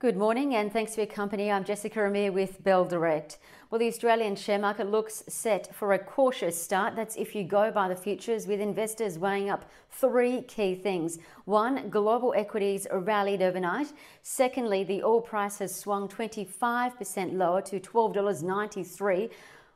Good morning and thanks for your company. I'm Jessica Amir with Bell Direct. Well, the Australian share market looks set for a cautious start. That's if you go by the futures, with investors weighing up three key things. One, global equities rallied overnight. Secondly, the oil price has swung 25% lower to $12.93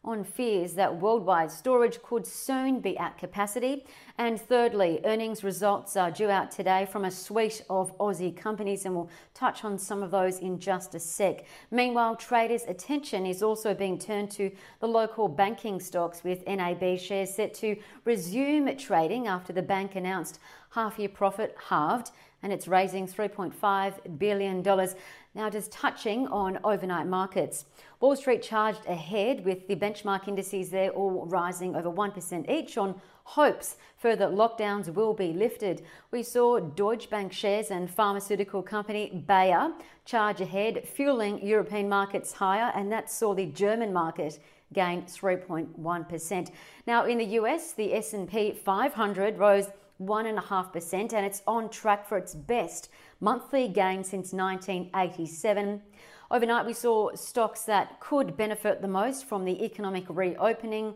on fears that worldwide storage could soon be at capacity. And thirdly, earnings results are due out today from a suite of Aussie companies, and we'll touch on some of those in just a sec. Meanwhile, traders' attention is also being turned to the local banking stocks, with NAB shares set to resume trading after the bank announced half year profit halved and it's raising $3.5 billion. Now, just touching on overnight markets. Wall Street charged ahead with the benchmark indices there all rising over 1% each on hopes further lockdowns will be lifted. We saw Deutsche Bank shares and pharmaceutical company Bayer charge ahead, fueling European markets higher, and that saw the German market gain 3.1%. Now in the US, the S&P 500 rose 1.5%, and it's on track for its best monthly gain since 1987. Overnight, we saw stocks that could benefit the most from the economic reopening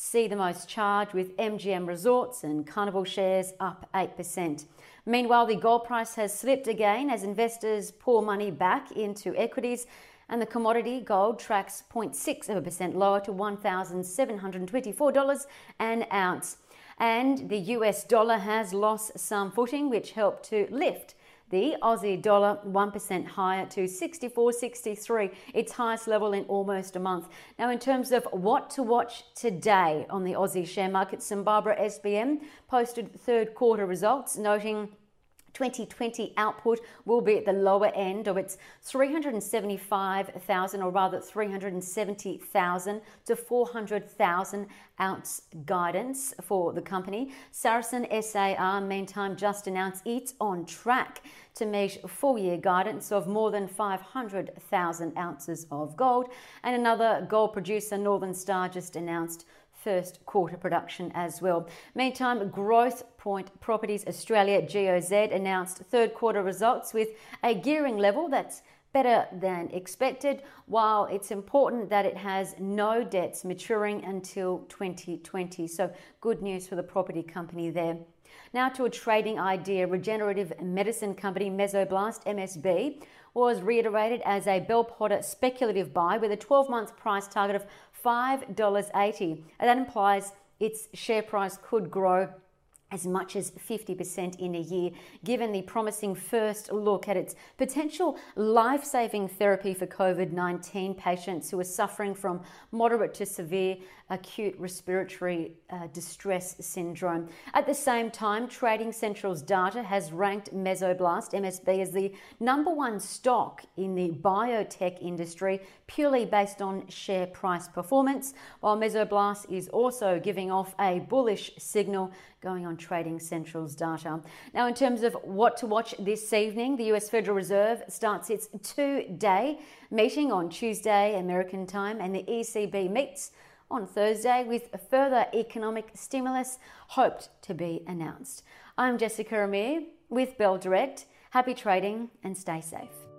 see the most charge with MGM Resorts and Carnival shares up 8%. Meanwhile, the gold price has slipped again as investors pour money back into equities and the commodity gold tracks 0.6 of a percent lower to $1,724 an ounce. And the US dollar has lost some footing, which helped to lift the Aussie dollar 1% higher to 64.63, its highest level in almost a month. Now, in terms of what to watch today on the Aussie share market, Barbara SBM posted third quarter results, noting 2020 output will be at the lower end of its 375,000 or rather 370,000 to 400,000 ounce guidance for the company. Saracen SAR, meantime, just announced it's on track to meet full year guidance of more than 500,000 ounces of gold. And another gold producer, Northern Star, just announced first quarter production as well. Meantime, Growth Point Properties Australia GOZ announced third quarter results with a gearing level that's better than expected, while it's important that it has no debts maturing until 2020. So, good news for the property company there. Now to a trading idea. Regenerative medicine company Mesoblast MSB was reiterated as a Bell Potter speculative buy with a 12 month price target of $5.80. And that implies its share price could grow as much as 50% in a year, given the promising first look at its potential life saving therapy for COVID 19 patients who are suffering from moderate to severe acute respiratory uh, distress syndrome. At the same time, Trading Central's data has ranked Mesoblast MSB as the number one stock in the biotech industry purely based on share price performance, while Mesoblast is also giving off a bullish signal going on Trading Central's data. Now, in terms of what to watch this evening, the US Federal Reserve starts its two day meeting on Tuesday, American time, and the ECB meets on Thursday with further economic stimulus hoped to be announced. I'm Jessica Amir with Bell Direct. Happy trading and stay safe.